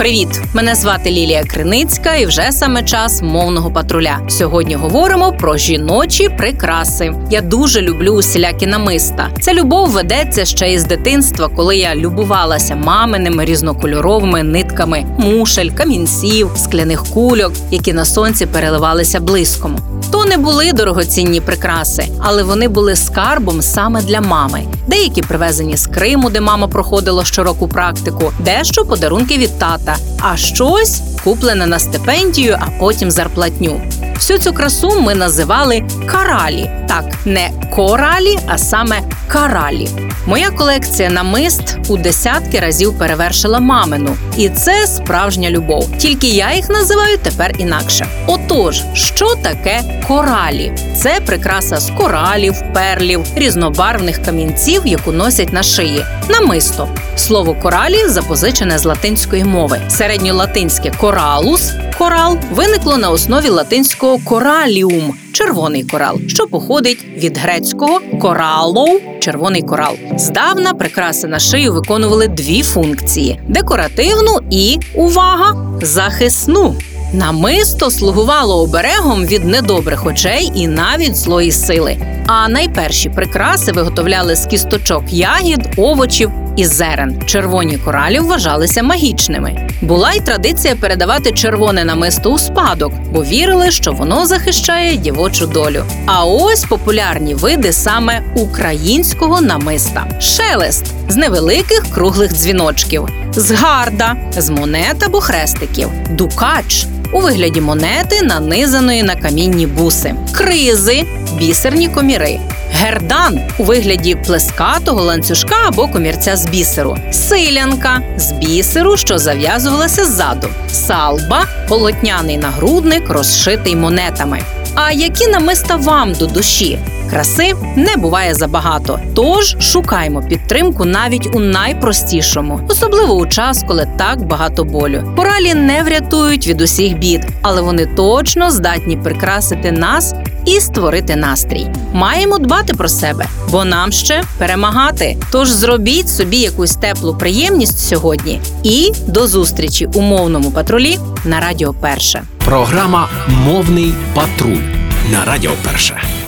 Привіт! Мене звати Лілія Криницька, і вже саме час мовного патруля. Сьогодні говоримо про жіночі прикраси. Я дуже люблю усілякі намиста. Ця любов ведеться ще із дитинства, коли я любувалася маминими різнокольоровими нитками мушель, камінців, скляних кульок, які на сонці переливалися блиском. То не були дорогоцінні прикраси, але вони були скарбом саме для мами. Деякі привезені з Криму, де мама проходила щороку практику, дещо подарунки від тата, а щось куплене на стипендію, а потім зарплатню. Всю цю красу ми називали каралі. Так, не коралі, а саме каралі. Моя колекція намист у десятки разів перевершила мамину, і це справжня любов. Тільки я їх називаю тепер інакше. Отож, що таке коралі? Це прикраса з коралів, перлів, різнобарвних камінців, яку носять на шиї. Намисто. Слово коралі запозичене з латинської мови. Середньолатинське коралус корал виникло на основі латинського кораліум червоний корал, що походить від грецького коралоу червоний корал. Здавна прикраси на шию виконували дві функції: декоративну і увага захисну. Намисто слугувало оберегом від недобрих очей і навіть злої сили. А найперші прикраси виготовляли з кісточок ягід, овочів і зерен. Червоні коралі вважалися магічними. Була й традиція передавати червоне намисто у спадок, бо вірили, що воно захищає дівочу долю. А ось популярні види саме українського намиста: шелест з невеликих круглих дзвіночків, згарда з монет або хрестиків, дукач. У вигляді монети, нанизаної на камінні буси, кризи, бісерні коміри, гердан у вигляді плескатого ланцюжка або комірця з бісеру, силянка з бісеру, що зав'язувалася ззаду, салба, полотняний нагрудник, розшитий монетами. А які намиста вам до душі? Краси не буває забагато, тож шукаймо підтримку навіть у найпростішому, особливо у час, коли так багато болю. Коралі не врятують від усіх бід, але вони точно здатні прикрасити нас і створити настрій. Маємо дбати про себе, бо нам ще перемагати. Тож зробіть собі якусь теплу приємність сьогодні і до зустрічі у мовному патрулі на Радіо Перше. Програма Мовний патруль на Радіо Перше.